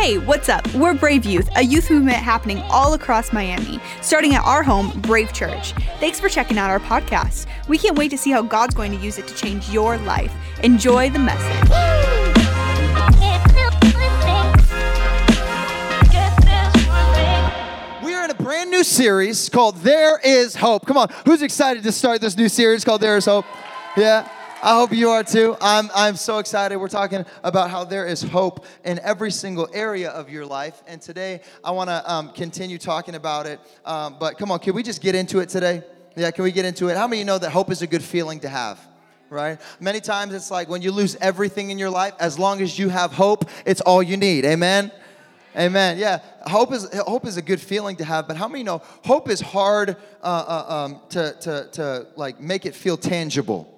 Hey, what's up? We're Brave Youth, a youth movement happening all across Miami, starting at our home, Brave Church. Thanks for checking out our podcast. We can't wait to see how God's going to use it to change your life. Enjoy the message. We are in a brand new series called There Is Hope. Come on, who's excited to start this new series called There Is Hope? Yeah. I hope you are too. I'm, I'm so excited. We're talking about how there is hope in every single area of your life. And today I want to um, continue talking about it. Um, but come on, can we just get into it today? Yeah, can we get into it? How many you know that hope is a good feeling to have? Right? Many times it's like when you lose everything in your life, as long as you have hope, it's all you need. Amen? Amen. Yeah, hope is hope is a good feeling to have, but how many know hope is hard uh, uh, um, to, to to like make it feel tangible?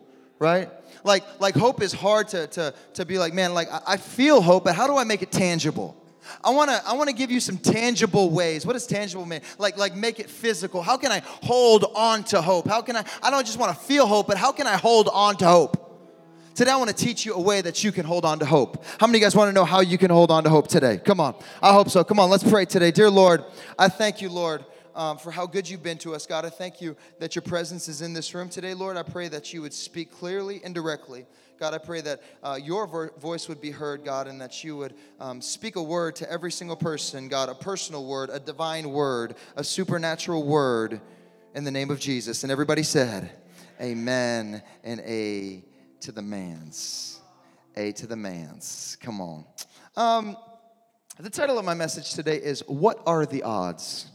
Right? Like, like hope is hard to, to, to be like, man, like I, feel hope, but how do I make it tangible? I wanna, I wanna give you some tangible ways. What does tangible mean? Like, like make it physical. How can I hold on to hope? How can I, I don't just wanna feel hope, but how can I hold on to hope? Today, I want to teach you a way that you can hold on to hope. How many of you guys want to know how you can hold on to hope today? Come on. I hope so. Come on, let's pray today. Dear Lord, I thank you, Lord, um, for how good you've been to us. God, I thank you that your presence is in this room today, Lord. I pray that you would speak clearly and directly. God, I pray that uh, your vo- voice would be heard, God, and that you would um, speak a word to every single person, God, a personal word, a divine word, a supernatural word in the name of Jesus. And everybody said, Amen and A to the man's. A to the man's. Come on. Um, the title of my message today is What Are the Odds?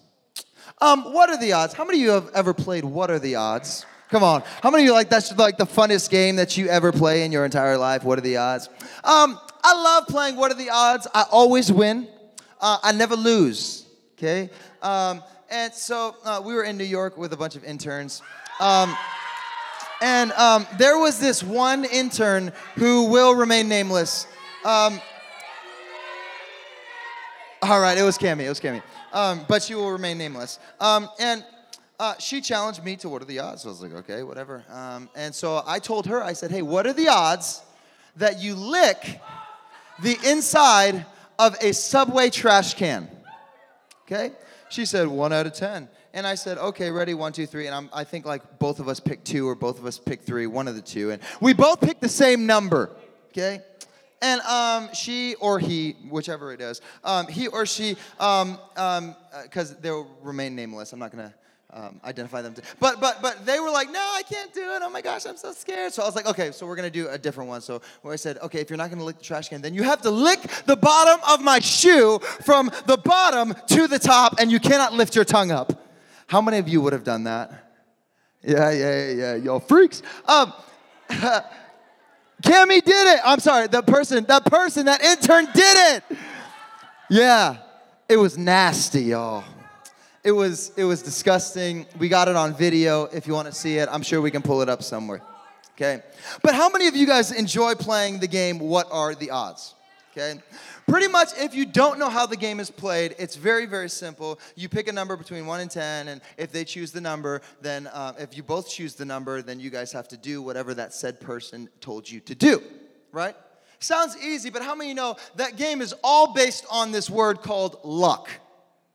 Um, what are the odds? How many of you have ever played What Are the Odds? Come on. How many of you like that's like the funnest game that you ever play in your entire life? What are the odds? Um, I love playing What Are the Odds. I always win. Uh, I never lose. Okay. Um, and so uh, we were in New York with a bunch of interns. Um, and um, there was this one intern who will remain nameless. Um, all right, it was Cami. It was Cami um, but she will remain nameless. Um, and uh, she challenged me to what are the odds? I was like, okay, whatever. Um, and so I told her, I said, hey, what are the odds that you lick the inside of a subway trash can? Okay? She said, one out of 10. And I said, okay, ready, one, two, three. And I'm, i think like both of us picked two or both of us picked three, one of the two. And we both picked the same number, okay? And um, she or he, whichever it is, um, he or she, because um, um uh, they'll remain nameless. I'm not gonna um, identify them. To, but but but they were like, no, I can't do it. Oh my gosh, I'm so scared. So I was like, okay, so we're gonna do a different one. So where I said, okay, if you're not gonna lick the trash can, then you have to lick the bottom of my shoe from the bottom to the top, and you cannot lift your tongue up. How many of you would have done that? Yeah, yeah, yeah, y'all freaks. Um, Cami did it. I'm sorry, the person, that person, that intern did it. Yeah, it was nasty, y'all. It was it was disgusting. We got it on video. If you want to see it, I'm sure we can pull it up somewhere. Okay. But how many of you guys enjoy playing the game What Are the Odds? Okay. Pretty much, if you don't know how the game is played, it's very, very simple. You pick a number between 1 and 10, and if they choose the number, then um, if you both choose the number, then you guys have to do whatever that said person told you to do, right? Sounds easy, but how many know that game is all based on this word called luck,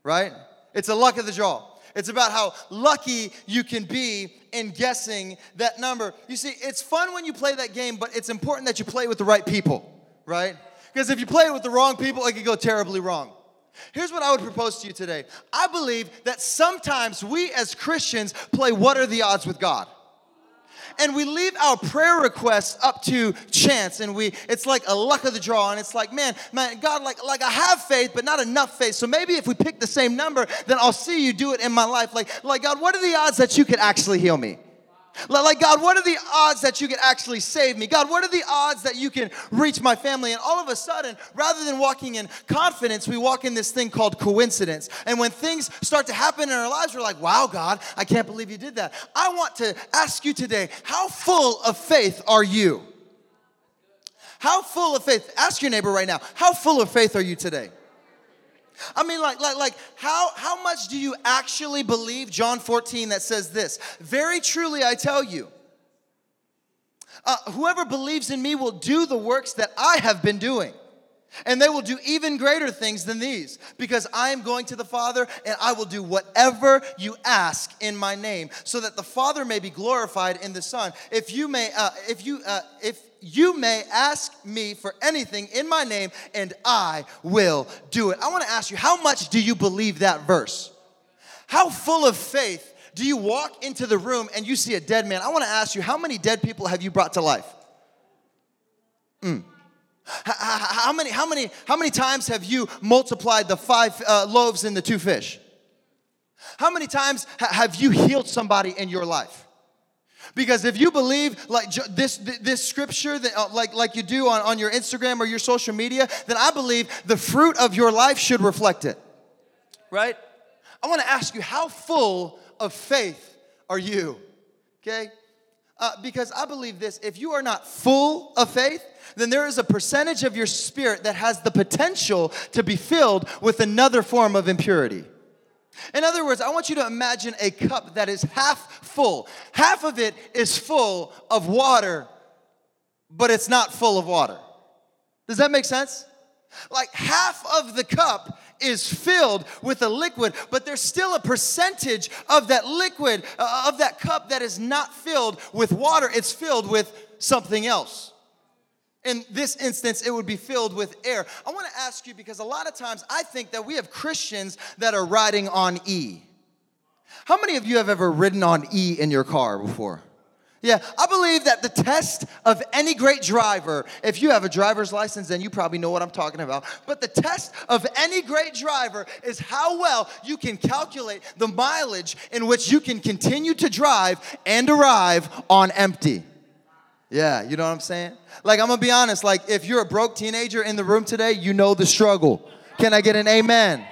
right? It's a luck of the draw. It's about how lucky you can be in guessing that number. You see, it's fun when you play that game, but it's important that you play with the right people, right? Because if you play it with the wrong people, it could go terribly wrong. Here's what I would propose to you today. I believe that sometimes we as Christians play what are the odds with God? and we leave our prayer requests up to chance and we it's like a luck of the draw and it's like man man god like like i have faith but not enough faith so maybe if we pick the same number then i'll see you do it in my life like like god what are the odds that you could actually heal me like, God, what are the odds that you can actually save me? God, what are the odds that you can reach my family? And all of a sudden, rather than walking in confidence, we walk in this thing called coincidence. And when things start to happen in our lives, we're like, wow, God, I can't believe you did that. I want to ask you today, how full of faith are you? How full of faith? Ask your neighbor right now, how full of faith are you today? I mean, like, like, like, how, how much do you actually believe John 14 that says this? Very truly, I tell you, uh, whoever believes in me will do the works that I have been doing. And they will do even greater things than these, because I am going to the Father, and I will do whatever you ask in my name, so that the Father may be glorified in the Son. If you may, uh, if you, uh, if you may ask me for anything in my name, and I will do it. I want to ask you, how much do you believe that verse? How full of faith do you walk into the room and you see a dead man? I want to ask you, how many dead people have you brought to life? Mm. How many, how, many, how many times have you multiplied the five uh, loaves and the two fish? How many times ha- have you healed somebody in your life? Because if you believe like this, this scripture, that, uh, like, like you do on, on your Instagram or your social media, then I believe the fruit of your life should reflect it. Right? I want to ask you, how full of faith are you? Okay? Uh, because I believe this if you are not full of faith, then there is a percentage of your spirit that has the potential to be filled with another form of impurity. In other words, I want you to imagine a cup that is half full. Half of it is full of water, but it's not full of water. Does that make sense? Like half of the cup is filled with a liquid, but there's still a percentage of that liquid, uh, of that cup that is not filled with water. It's filled with something else. In this instance, it would be filled with air. I want to ask you because a lot of times I think that we have Christians that are riding on E. How many of you have ever ridden on E in your car before? Yeah, I believe that the test of any great driver, if you have a driver's license, then you probably know what I'm talking about. But the test of any great driver is how well you can calculate the mileage in which you can continue to drive and arrive on empty. Yeah, you know what I'm saying? Like, I'm gonna be honest, like, if you're a broke teenager in the room today, you know the struggle. Can I get an amen?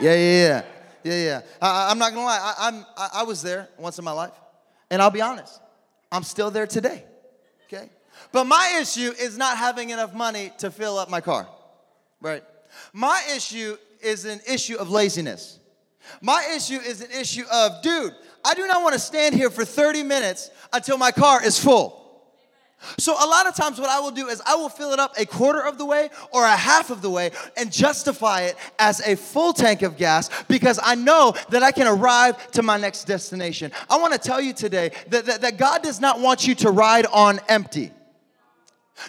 Yeah, yeah, yeah. Yeah, yeah. I, am not gonna lie, I, I'm, I, I was there once in my life, and I'll be honest, I'm still there today, okay? But my issue is not having enough money to fill up my car, right? My issue is an issue of laziness. My issue is an issue of, dude, I do not wanna stand here for 30 minutes until my car is full. So, a lot of times, what I will do is I will fill it up a quarter of the way or a half of the way and justify it as a full tank of gas because I know that I can arrive to my next destination. I want to tell you today that, that, that God does not want you to ride on empty.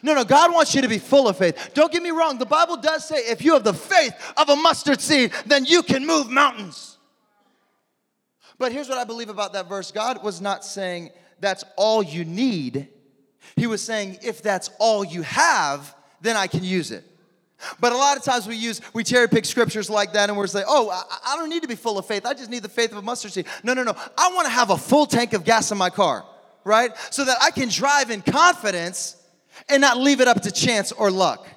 No, no, God wants you to be full of faith. Don't get me wrong, the Bible does say if you have the faith of a mustard seed, then you can move mountains. But here's what I believe about that verse God was not saying that's all you need he was saying, if that's all you have, then I can use it. But a lot of times we use, we cherry pick scriptures like that and we're like, oh, I, I don't need to be full of faith. I just need the faith of a mustard seed. No, no, no. I want to have a full tank of gas in my car, right? So that I can drive in confidence and not leave it up to chance or luck.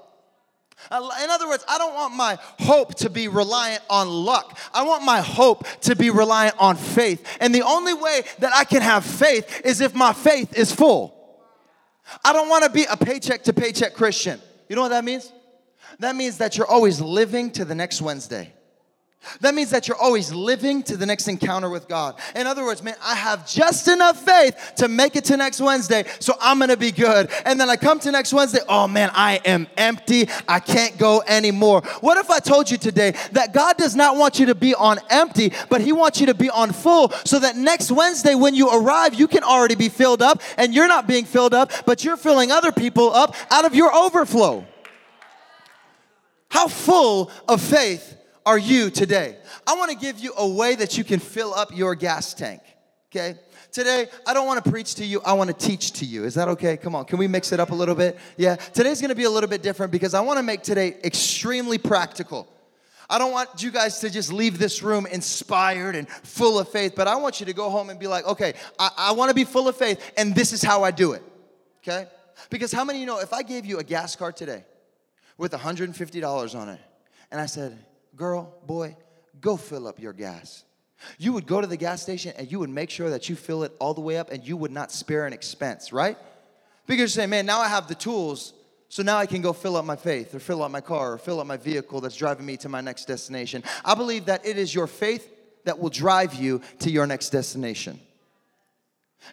In other words, I don't want my hope to be reliant on luck. I want my hope to be reliant on faith. And the only way that I can have faith is if my faith is full. I don't want to be a paycheck to paycheck Christian. You know what that means? That means that you're always living to the next Wednesday. That means that you're always living to the next encounter with God. In other words, man, I have just enough faith to make it to next Wednesday, so I'm gonna be good. And then I come to next Wednesday, oh man, I am empty. I can't go anymore. What if I told you today that God does not want you to be on empty, but He wants you to be on full so that next Wednesday when you arrive, you can already be filled up and you're not being filled up, but you're filling other people up out of your overflow? How full of faith are you today? I want to give you a way that you can fill up your gas tank, okay? Today, I don't want to preach to you, I want to teach to you. Is that okay? Come on, can we mix it up a little bit? Yeah, today's going to be a little bit different because I want to make today extremely practical. I don't want you guys to just leave this room inspired and full of faith, but I want you to go home and be like, okay, I, I want to be full of faith, and this is how I do it. Okay? Because how many of you know if I gave you a gas card today with $150 on it, and I said, girl, boy, go fill up your gas. You would go to the gas station and you would make sure that you fill it all the way up and you would not spare an expense, right? Because you say, man, now I have the tools, so now I can go fill up my faith or fill up my car or fill up my vehicle that's driving me to my next destination. I believe that it is your faith that will drive you to your next destination.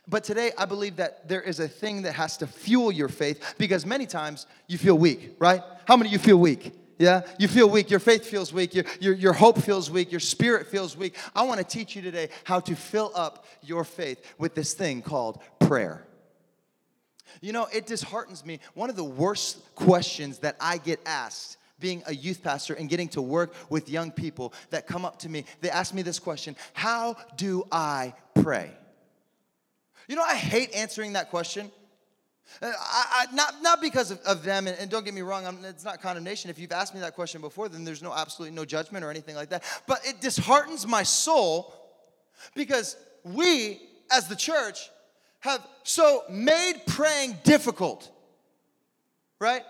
But today, I believe that there is a thing that has to fuel your faith because many times you feel weak, right? How many of you feel weak? Yeah? You feel weak. Your faith feels weak. Your, your, your hope feels weak. Your spirit feels weak. I want to teach you today how to fill up your faith with this thing called prayer. You know, it disheartens me. One of the worst questions that I get asked being a youth pastor and getting to work with young people that come up to me, they ask me this question How do I pray? You know, I hate answering that question. Uh, I, I, not, not because of, of them, and, and, don't get me wrong, I'm, it's not condemnation. If you've asked me that question before, then there's no absolutely no judgment or anything like that. But it disheartens my soul because we, as the church, have so made praying difficult. Right?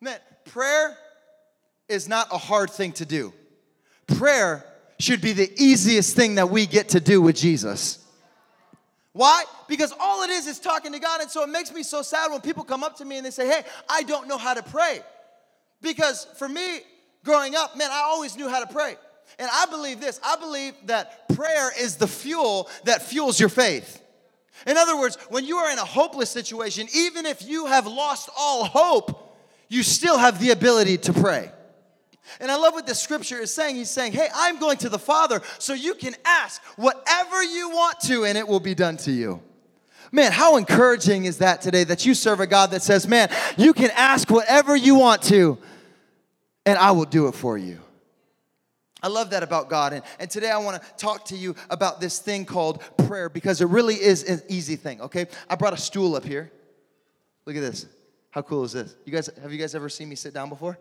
Man, prayer is not a hard thing to do. Prayer should be the easiest thing that we get to do with Jesus. Why? Because all it is is talking to God. And so it makes me so sad when people come up to me and they say, Hey, I don't know how to pray. Because for me, growing up, man, I always knew how to pray. And I believe this I believe that prayer is the fuel that fuels your faith. In other words, when you are in a hopeless situation, even if you have lost all hope, you still have the ability to pray. And I love what the scripture is saying. He's saying, Hey, I'm going to the Father so you can ask whatever you want to and it will be done to you. Man, how encouraging is that today that you serve a God that says, Man, you can ask whatever you want to and I will do it for you. I love that about God. And, and today I want to talk to you about this thing called prayer because it really is an easy thing, okay? I brought a stool up here. Look at this. How cool is this? You guys, have you guys ever seen me sit down before?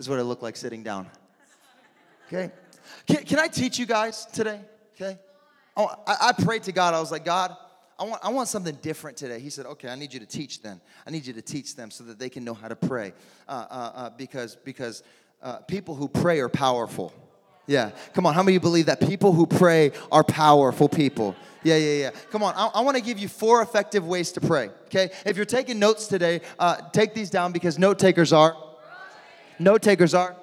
Is what it looked like sitting down. Okay? Can, can I teach you guys today? Okay? Oh, I, I prayed to God. I was like, God, I want, I want something different today. He said, okay, I need you to teach them. I need you to teach them so that they can know how to pray. Uh, uh, uh, because because uh, people who pray are powerful. Yeah. Come on. How many believe that people who pray are powerful people? Yeah, yeah, yeah. Come on. I, I want to give you four effective ways to pray. Okay? If you're taking notes today, uh, take these down because note takers are Note takers are?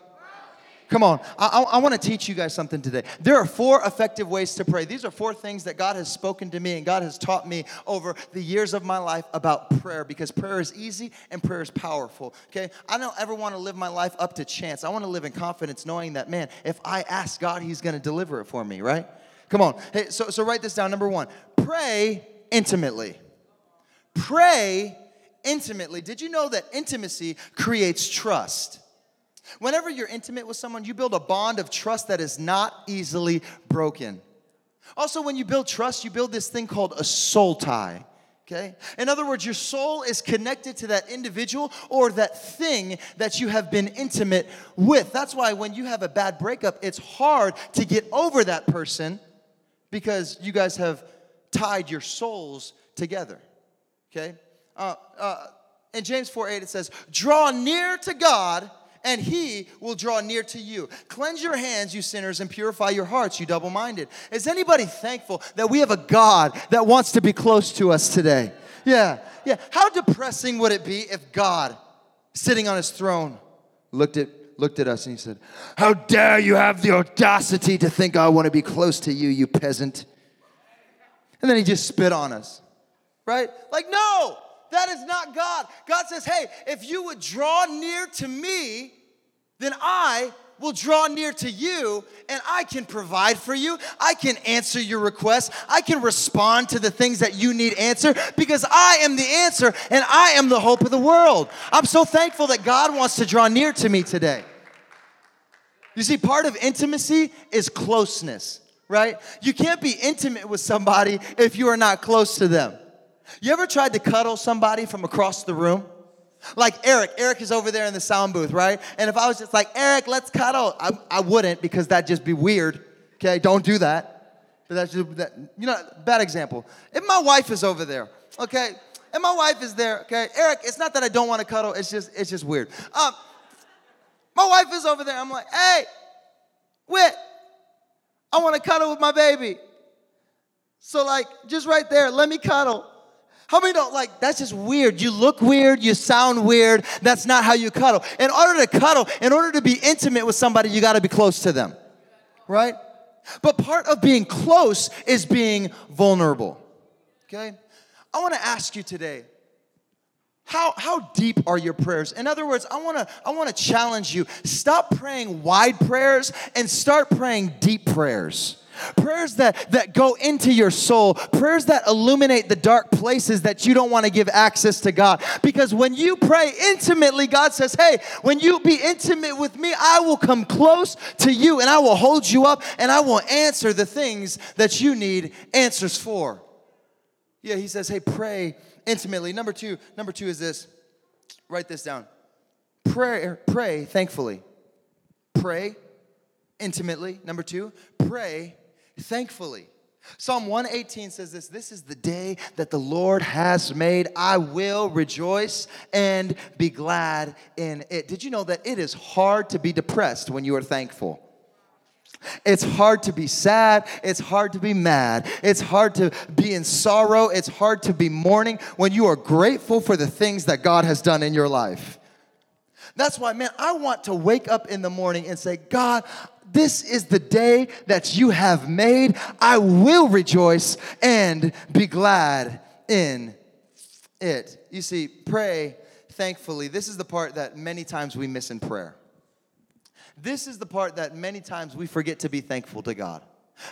Come on, I, I, want to teach you guys something today. There are four effective ways to pray. These are four things that God has spoken to me and God has taught me over the years of my life about prayer because prayer is easy and prayer is powerful. Okay, I don't ever want to live my life up to chance. I want to live in confidence knowing that, man, if I ask God, He's going to deliver it for me, right? Come on. Hey, so, so write this down. Number one, pray intimately. Pray intimately. Did you know that intimacy creates trust? Whenever you're intimate with someone, you build a bond of trust that is not easily broken. Also, when you build trust, you build this thing called a soul tie. Okay? In other words, your soul is connected to that individual or that thing that you have been intimate with. That's why when you have a bad breakup, it's hard to get over that person because you guys have tied your souls together. Okay? Uh, uh, in James 4 8, it says, Draw near to God and he will draw near to you. Cleanse your hands, you sinners, and purify your hearts, you double minded. Is anybody thankful that we have a God that wants to be close to us today? Yeah, yeah. How depressing would it be if God, sitting on his throne, looked at looked at us and he said, How dare you have the audacity to think I want to be close to you, you peasant? And then he just spit on us, right? Like, no, that is not God. God says, Hey, if you would draw near to me, then I will draw near to you and I can provide for you. I can answer your requests. I can respond to the things that you need answered because I am the answer and I am the hope of the world. I'm so thankful that God wants to draw near to me today. You see, part of intimacy is closeness, right? You can't be intimate with somebody if you are not close to them. You ever tried to cuddle somebody from across the room? Like Eric, Eric is over there in the sound booth, right? And if I was just like, Eric, let's cuddle, I, I wouldn't because that'd just be weird. Okay, don't do that. But that's just, that, you know, bad example. If my wife is over there, okay, and my wife is there, okay, Eric, it's not that I don't want to cuddle, it's just, it's just weird. Um, my wife is over there, I'm like, hey, Wit, I want to cuddle with my baby. So, like, just right there, let me cuddle. How many don't like that's just weird? You look weird, you sound weird. That's not how you cuddle. In order to cuddle, in order to be intimate with somebody, you got to be close to them. Right? But part of being close is being vulnerable. Okay? I want to ask you today how, how deep are your prayers? In other words, I wanna, I wanna challenge you. Stop praying wide prayers and start praying deep prayers. Prayers that, that go into your soul, prayers that illuminate the dark places that you don't want to give access to God. Because when you pray intimately, God says, Hey, when you be intimate with me, I will come close to you and I will hold you up and I will answer the things that you need answers for. Yeah, he says, Hey, pray intimately. Number two, number two is this. Write this down. Pray, pray thankfully. Pray intimately. Number two, pray thankfully. Psalm 118 says this This is the day that the Lord has made. I will rejoice and be glad in it. Did you know that it is hard to be depressed when you are thankful? It's hard to be sad. It's hard to be mad. It's hard to be in sorrow. It's hard to be mourning when you are grateful for the things that God has done in your life. That's why, man, I want to wake up in the morning and say, God, this is the day that you have made. I will rejoice and be glad in it. You see, pray thankfully. This is the part that many times we miss in prayer. This is the part that many times we forget to be thankful to God.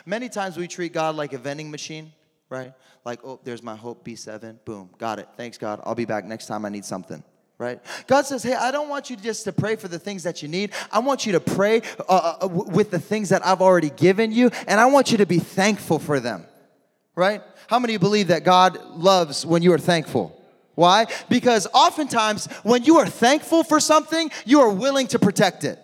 Many times we treat God like a vending machine, right? Like, oh, there's my Hope B7. Boom, got it. Thanks, God. I'll be back next time I need something right? God says, hey, I don't want you just to pray for the things that you need. I want you to pray uh, uh, uh with the things that I've already given you, and I want you to be thankful for them, right? How many believe that God loves when you are thankful? Why? Because oftentimes when you are thankful for something, you are willing to protect it.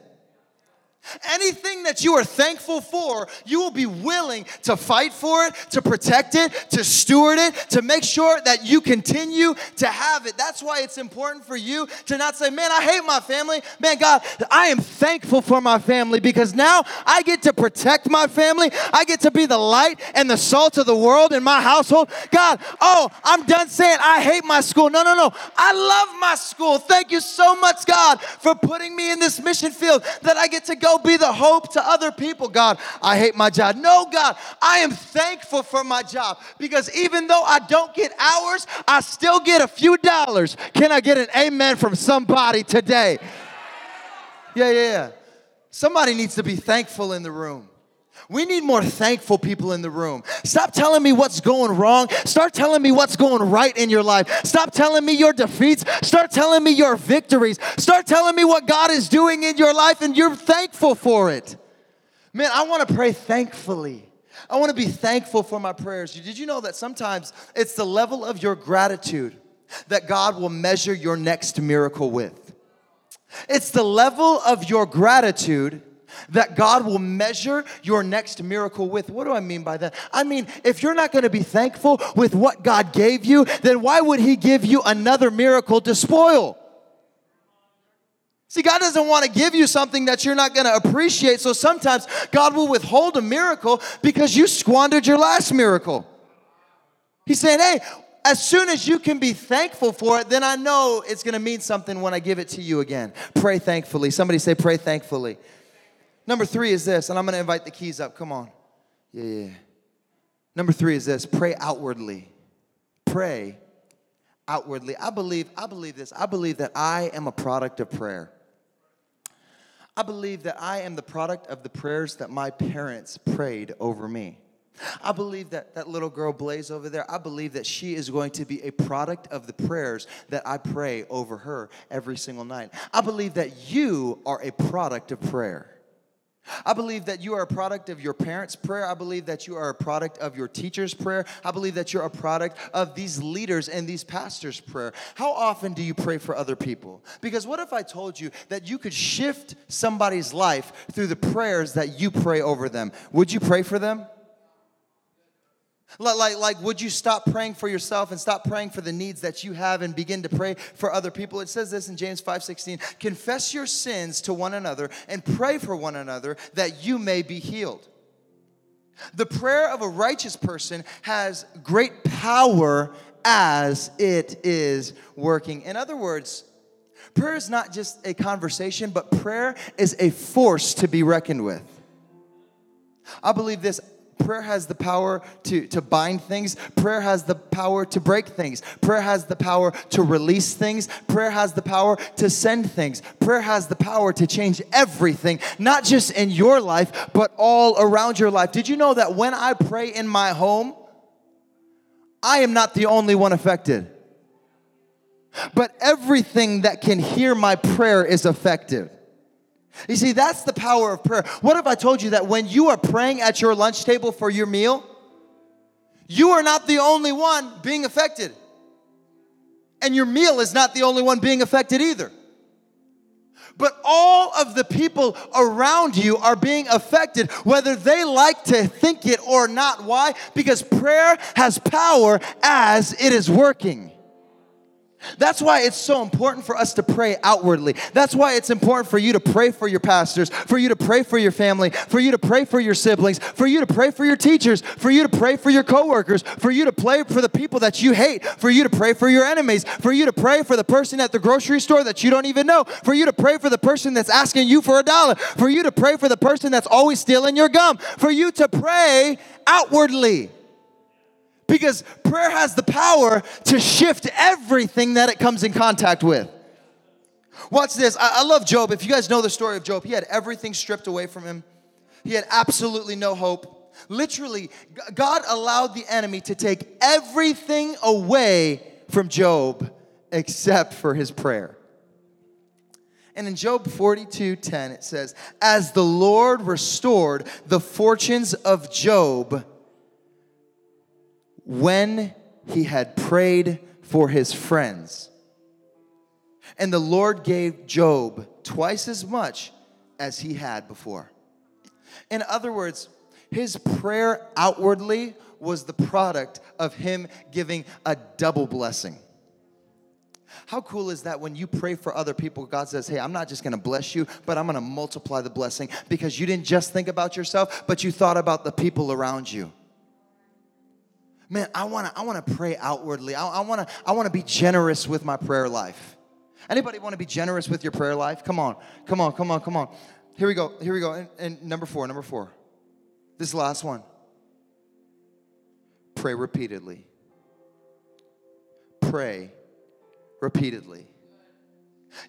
Anything that you are thankful for, you will be willing to fight for it, to protect it, to steward it, to make sure that you continue to have it. That's why it's important for you to not say, Man, I hate my family. Man, God, I am thankful for my family because now I get to protect my family. I get to be the light and the salt of the world in my household. God, oh, I'm done saying I hate my school. No, no, no. I love my school. Thank you so much, God, for putting me in this mission field that I get to go be the hope to other people. God, I hate my job. No, God, I am thankful for my job because even though I don't get hours, I still get a few dollars. Can I get an amen from somebody today? Yeah, yeah, yeah. Somebody needs to be thankful in the room. We need more thankful people in the room. Stop telling me what's going wrong. Start telling me what's going right in your life. Stop telling me your defeats. Start telling me your victories. Start telling me what God is doing in your life and you're thankful for it. Man, I want to pray thankfully. I want to be thankful for my prayers. Did you know that sometimes it's the level of your gratitude that God will measure your next miracle with? It's the level of your gratitude that God will measure your next miracle with. What do I mean by that? I mean, if you're not going to be thankful with what God gave you, then why would He give you another miracle to spoil? See, God doesn't want to give you something that you're not going to appreciate. So sometimes God will withhold a miracle because you squandered your last miracle. He's saying, hey, as soon as you can be thankful for it, then I know it's going to mean something when I give it to you again. Pray thankfully. Somebody say, pray thankfully. Number three is this, and I'm going to invite the keys up. Come on. Yeah, yeah. Number three is this pray outwardly. Pray outwardly. I believe, I believe this. I believe that I am a product of prayer. I believe that I am the product of the prayers that my parents prayed over me. I believe that that little girl Blaze over there, I believe that she is going to be a product of the prayers that I pray over her every single night. I believe that you are a product of prayer. I believe that you are a product of your parents' prayer. I believe that you are a product of your teacher's prayer. I believe that you're a product of these leaders and these pastors' prayer. How often do you pray for other people? Because what if I told you that you could shift somebody's life through the prayers that you pray over them? Would you pray for them? Like, like, would you stop praying for yourself and stop praying for the needs that you have and begin to pray for other people? It says this in James 5:16, confess your sins to one another and pray for one another that you may be healed. The prayer of a righteous person has great power as it is working. In other words, prayer is not just a conversation, but prayer is a force to be reckoned with. I believe this Prayer has the power to, to bind things. Prayer has the power to break things. Prayer has the power to release things. Prayer has the power to send things. Prayer has the power to change everything, not just in your life, but all around your life. Did you know that when I pray in my home, I am not the only one affected? But everything that can hear my prayer is effective. You see, that's the power of prayer. What if I told you that when you are praying at your lunch table for your meal, you are not the only one being affected? And your meal is not the only one being affected either. But all of the people around you are being affected, whether they like to think it or not. Why? Because prayer has power as it is working. That's why it's so important for us to pray outwardly. That's why it's important for you to pray for your pastors, for you to pray for your family, for you to pray for your siblings, for you to pray for your teachers, for you to pray for your coworkers, for you to pray for the people that you hate, for you to pray for your enemies, for you to pray for the person at the grocery store that you don't even know, for you to pray for the person that's asking you for a dollar, for you to pray for the person that's always stealing your gum, for you to pray outwardly. Because prayer has the power to shift everything that it comes in contact with. Watch this. I, I, love Job. If you guys know the story of Job, he had everything stripped away from him, he had absolutely no hope. Literally, God allowed the enemy to take everything away from Job except for his prayer. And in Job 42 10, it says, As the Lord restored the fortunes of Job, when he had prayed for his friends. And the Lord gave Job twice as much as he had before. In other words, his prayer outwardly was the product of him giving a double blessing. How cool is that when you pray for other people, God says, Hey, I'm not just gonna bless you, but I'm gonna multiply the blessing because you didn't just think about yourself, but you thought about the people around you man, I wanna, I wanna pray outwardly. I, wanna, I wanna be generous with my prayer life. Anybody wanna be generous with your prayer life? Come on, come on, come on, come on. Here we go, here we go. And, and number four, number four. This last one. Pray repeatedly. Pray repeatedly.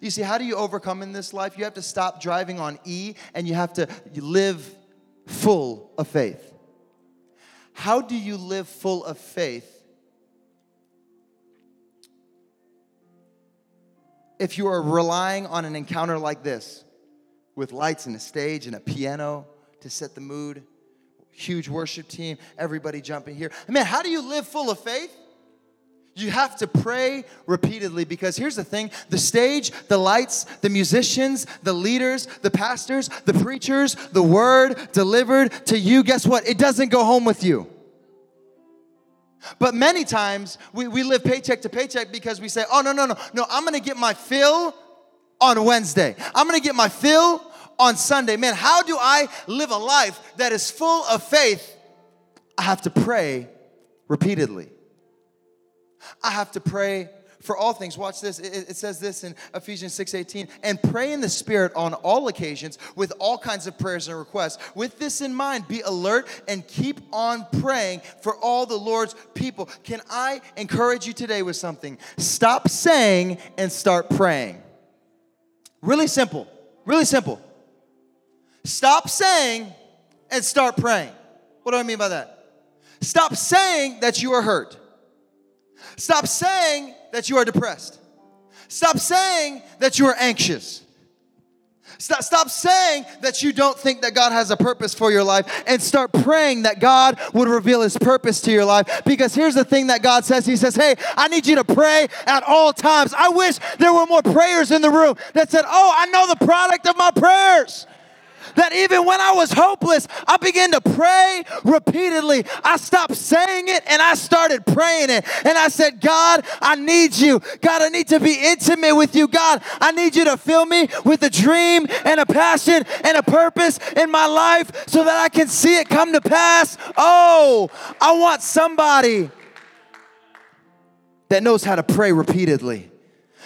You see, how do you overcome in this life? You have to stop driving on E and you have to live full of faith. How do you live full of faith if you are relying on an encounter like this with lights and a stage and a piano to set the mood, huge worship team, everybody jumping here? I mean, how do you live full of faith? You have to pray repeatedly because here's the thing the stage, the lights, the musicians, the leaders, the pastors, the preachers, the word delivered to you, guess what? It doesn't go home with you. But many times we, we live paycheck to paycheck because we say, oh, no, no, no, no, I'm gonna get my fill on Wednesday. I'm gonna get my fill on Sunday. Man, how do I live a life that is full of faith? I have to pray repeatedly. I have to pray for all things. Watch this. It, it, says this in Ephesians 6:18, and pray in the Spirit on all occasions with all kinds of prayers and requests. With this in mind, be alert and keep on praying for all the Lord's people. Can I encourage you today with something? Stop saying and start praying. Really simple. Really simple. Stop saying and start praying. What do I mean by that? Stop saying that you are hurt. Stop saying that you are depressed. Stop saying that you are anxious. Stop, stop saying that you don't think that God has a purpose for your life and start praying that God would reveal his purpose to your life. Because here's the thing that God says He says, Hey, I need you to pray at all times. I wish there were more prayers in the room that said, Oh, I know the product of my prayers that even when I was hopeless, I began to pray repeatedly. I stopped saying it and I started praying it. And I said, God, I need you. God, I need to be intimate with you. God, I need you to fill me with a dream and a passion and a purpose in my life so that I can see it come to pass. Oh, I want somebody that knows how to pray repeatedly.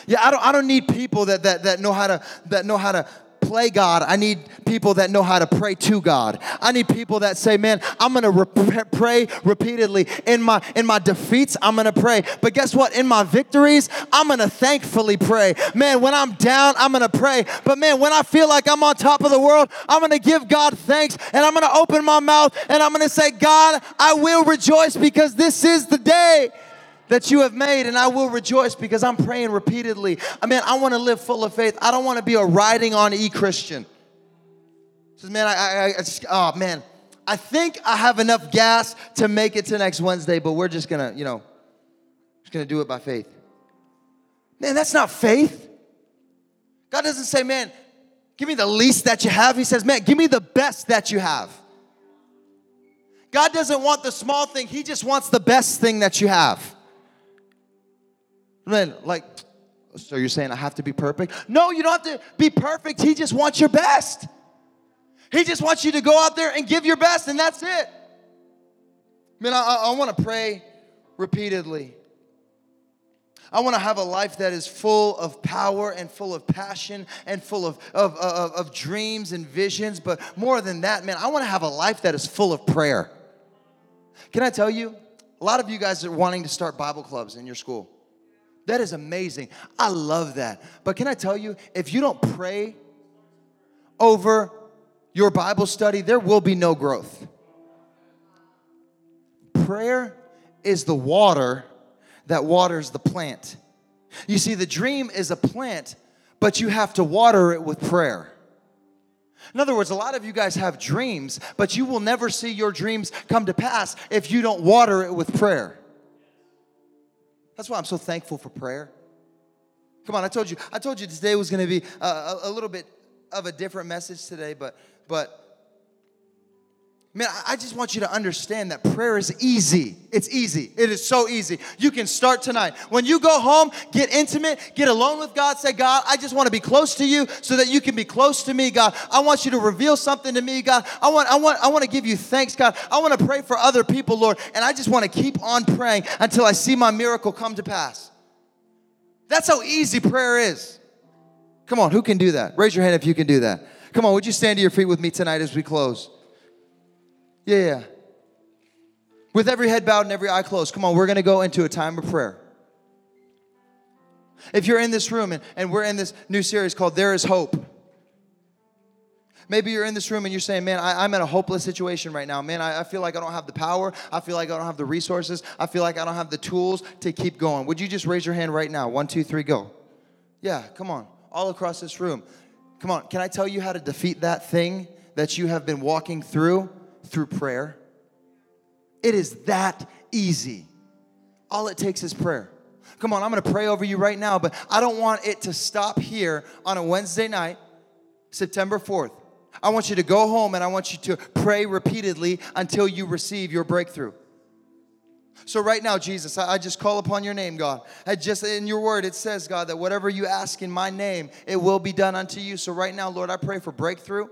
Yeah, I don't, I don't need people that, that, that know how to that know how to play God. I need people that know how to pray to God. I need people that say, "Man, I'm going to pray repeatedly in my in my defeats. I'm going to pray, but guess what? In my victories, I'm going to thankfully pray. Man, when I'm down, I'm going to pray. But man, when I feel like I'm on top of the world, I'm going to give God thanks and I'm going to open my mouth and I'm going to say, "God, I will rejoice because this is the day." That you have made, and I will rejoice because I'm praying repeatedly. I mean, I want to live full of faith. I don't want to be a riding on e Christian. Says, man, I, I, I just, oh man, I think I have enough gas to make it to next Wednesday, but we're just gonna, you know, just gonna do it by faith. Man, that's not faith. God doesn't say, man, give me the least that you have. He says, man, give me the best that you have. God doesn't want the small thing, He just wants the best thing that you have. Man, like, so you're saying I have to be perfect? No, you don't have to be perfect. He just wants your best. He just wants you to go out there and give your best, and that's it. Man, I, I want to pray repeatedly. I want to have a life that is full of power and full of passion and full of, of, of, of dreams and visions. But more than that, man, I want to have a life that is full of prayer. Can I tell you? A lot of you guys are wanting to start Bible clubs in your school. That is amazing. I love that. But can I tell you, if you don't pray over your Bible study, there will be no growth. Prayer is the water that waters the plant. You see, the dream is a plant, but you have to water it with prayer. In other words, a lot of you guys have dreams, but you will never see your dreams come to pass if you don't water it with prayer. That's why I'm so thankful for prayer. Come on, I told you, I told you today was going to be a, a, little bit of a different message today, but but Man, I just want you to understand that prayer is easy. It's easy. It is so easy. You can start tonight. When you go home, get intimate, get alone with God, say, God, I just want to be close to you so that you can be close to me, God. I want you to reveal something to me, God. I want, I want, I want to give you thanks, God. I want to pray for other people, Lord. And I just want to keep on praying until I see my miracle come to pass. That's how easy prayer is. Come on, who can do that? Raise your hand if you can do that. Come on, would you stand to your feet with me tonight as we close? Yeah, yeah. With every head bowed and every eye closed, come on, we're gonna go into a time of prayer. If you're in this room and, and we're in this new series called There is Hope, maybe you're in this room and you're saying, Man, I, am in a hopeless situation right now. Man, I, I feel like I don't have the power. I feel like I don't have the resources. I feel like I don't have the tools to keep going. Would you just raise your hand right now? One, two, three, go. Yeah, come on. All across this room. Come on, can I tell you how to defeat that thing that you have been walking through? Through prayer. It is that easy. All it takes is prayer. Come on, I'm gonna pray over you right now, but I don't want it to stop here on a Wednesday night, September 4th. I want you to go home and I want you to pray repeatedly until you receive your breakthrough. So, right now, Jesus, I, just call upon your name, God. I just in your word, it says, God, that whatever you ask in my name, it will be done unto you. So, right now, Lord, I pray for breakthrough.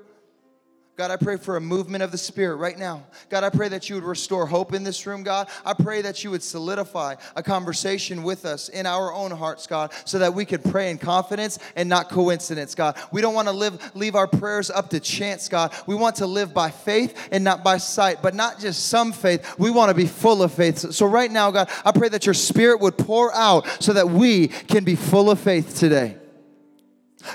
God, I pray for a movement of the Spirit right now. God, I pray that you would restore hope in this room, God. I pray that you would solidify a conversation with us in our own hearts, God, so that we could pray in confidence and not coincidence, God. We don't want to live, leave our prayers up to chance, God. We want to live by faith and not by sight, but not just some faith. We want to be full of faith. So, so right now, God, I pray that your Spirit would pour out so that we can be full of faith today.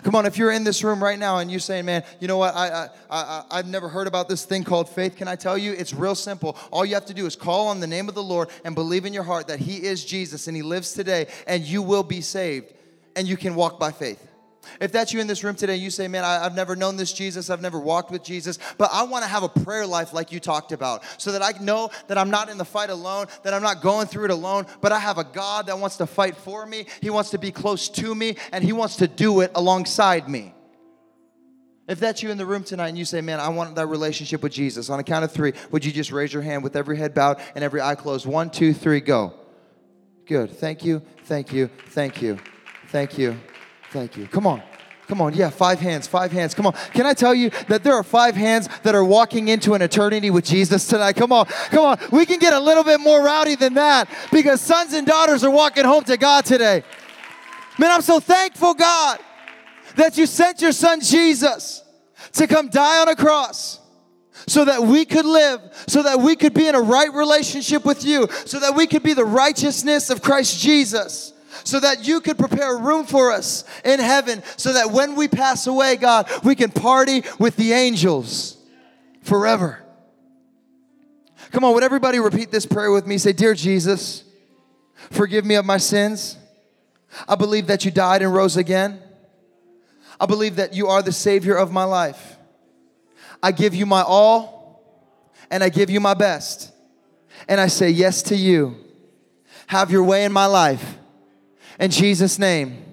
Come on, if you're in this room right now and you're saying, man, you know what, I, I, I, have never heard about this thing called faith, can I tell you? It's real simple. All you have to do is call on the name of the Lord and believe in your heart that He is Jesus and He lives today, and you will be saved, and you can walk by faith. If that's you in this room today, you say, Man, I, have never known this Jesus, I've never walked with Jesus, but I want to have a prayer life like you talked about so that I know that I'm not in the fight alone, that I'm not going through it alone, but I have a God that wants to fight for me. He wants to be close to me, and He wants to do it alongside me. If that's you in the room tonight and you say, Man, I want that relationship with Jesus, on a count of three, would you just raise your hand with every head bowed and every eye closed? One, two, three, go. Good. Thank you, thank you, thank you, thank you. Thank you. Come on. Come on, yeah, five hands, five hands. Come on. Can I tell you that there are five hands that are walking into an eternity with Jesus tonight? Come on, come on. We can get a little bit more rowdy than that because sons and daughters are walking home to God today. Man, I'm so thankful, God. that you sent your son Jesus to come die on a cross so that we could live, so that we could be in a right relationship with you, so that we could be the righteousness of Christ Jesus. So that you could prepare a room for us in heaven, so that when we pass away, God, we can party with the angels forever. Come on, would everybody repeat this prayer with me? Say, Dear Jesus, forgive me of my sins. I believe that you died and rose again. I believe that you are the Savior of my life. I give you my all and I give you my best. And I say yes to you. Have your way in my life. In Jesus' name.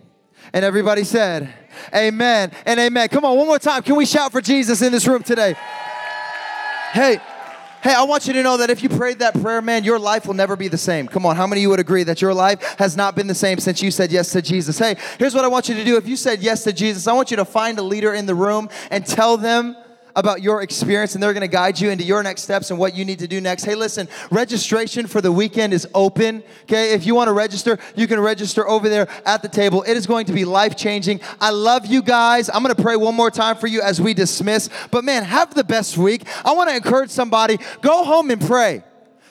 And everybody said, Amen and amen. Come on, one more time. Can we shout for Jesus in this room today? Hey, Hey, I want you to know that if you prayed that prayer, man, your life will never be the same. Come on, how many of you would agree that your life has not been the same since you said yes to Jesus? Hey, here's what I want you to do. If you said yes to Jesus, I want you to find a leader in the room and tell them about your experience and they're going to guide you into your next steps and what you need to do next. Hey, listen, registration for the weekend is open. Okay, if you want to register, you can register over there at the table. It is going to be life changing. I love you guys. I'm going to pray one more time for you as we dismiss. But man, have the best week. I want to encourage somebody go home and pray.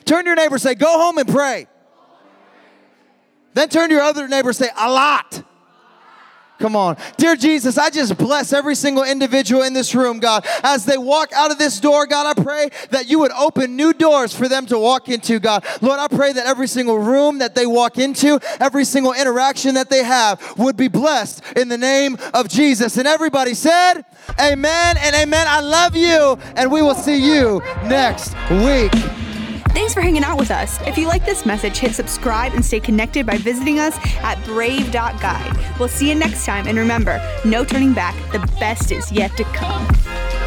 Turn to your neighbor, say, go home and pray. Then turn to your other neighbor, say, a lot. Come on. Dear Jesus, I just bless every single individual in this room, God. As they walk out of this door, God, I pray that you would open new doors for them to walk into, God. Lord, I pray that every single room that they walk into, every single interaction that they have would be blessed in the name of Jesus. And everybody said, Amen and amen. I love you, and we will see you next week. Thanks for hanging out with us. If you like this message, hit subscribe and stay connected by visiting us at brave.guide. We'll see you next time, and remember no turning back, the best is yet to come.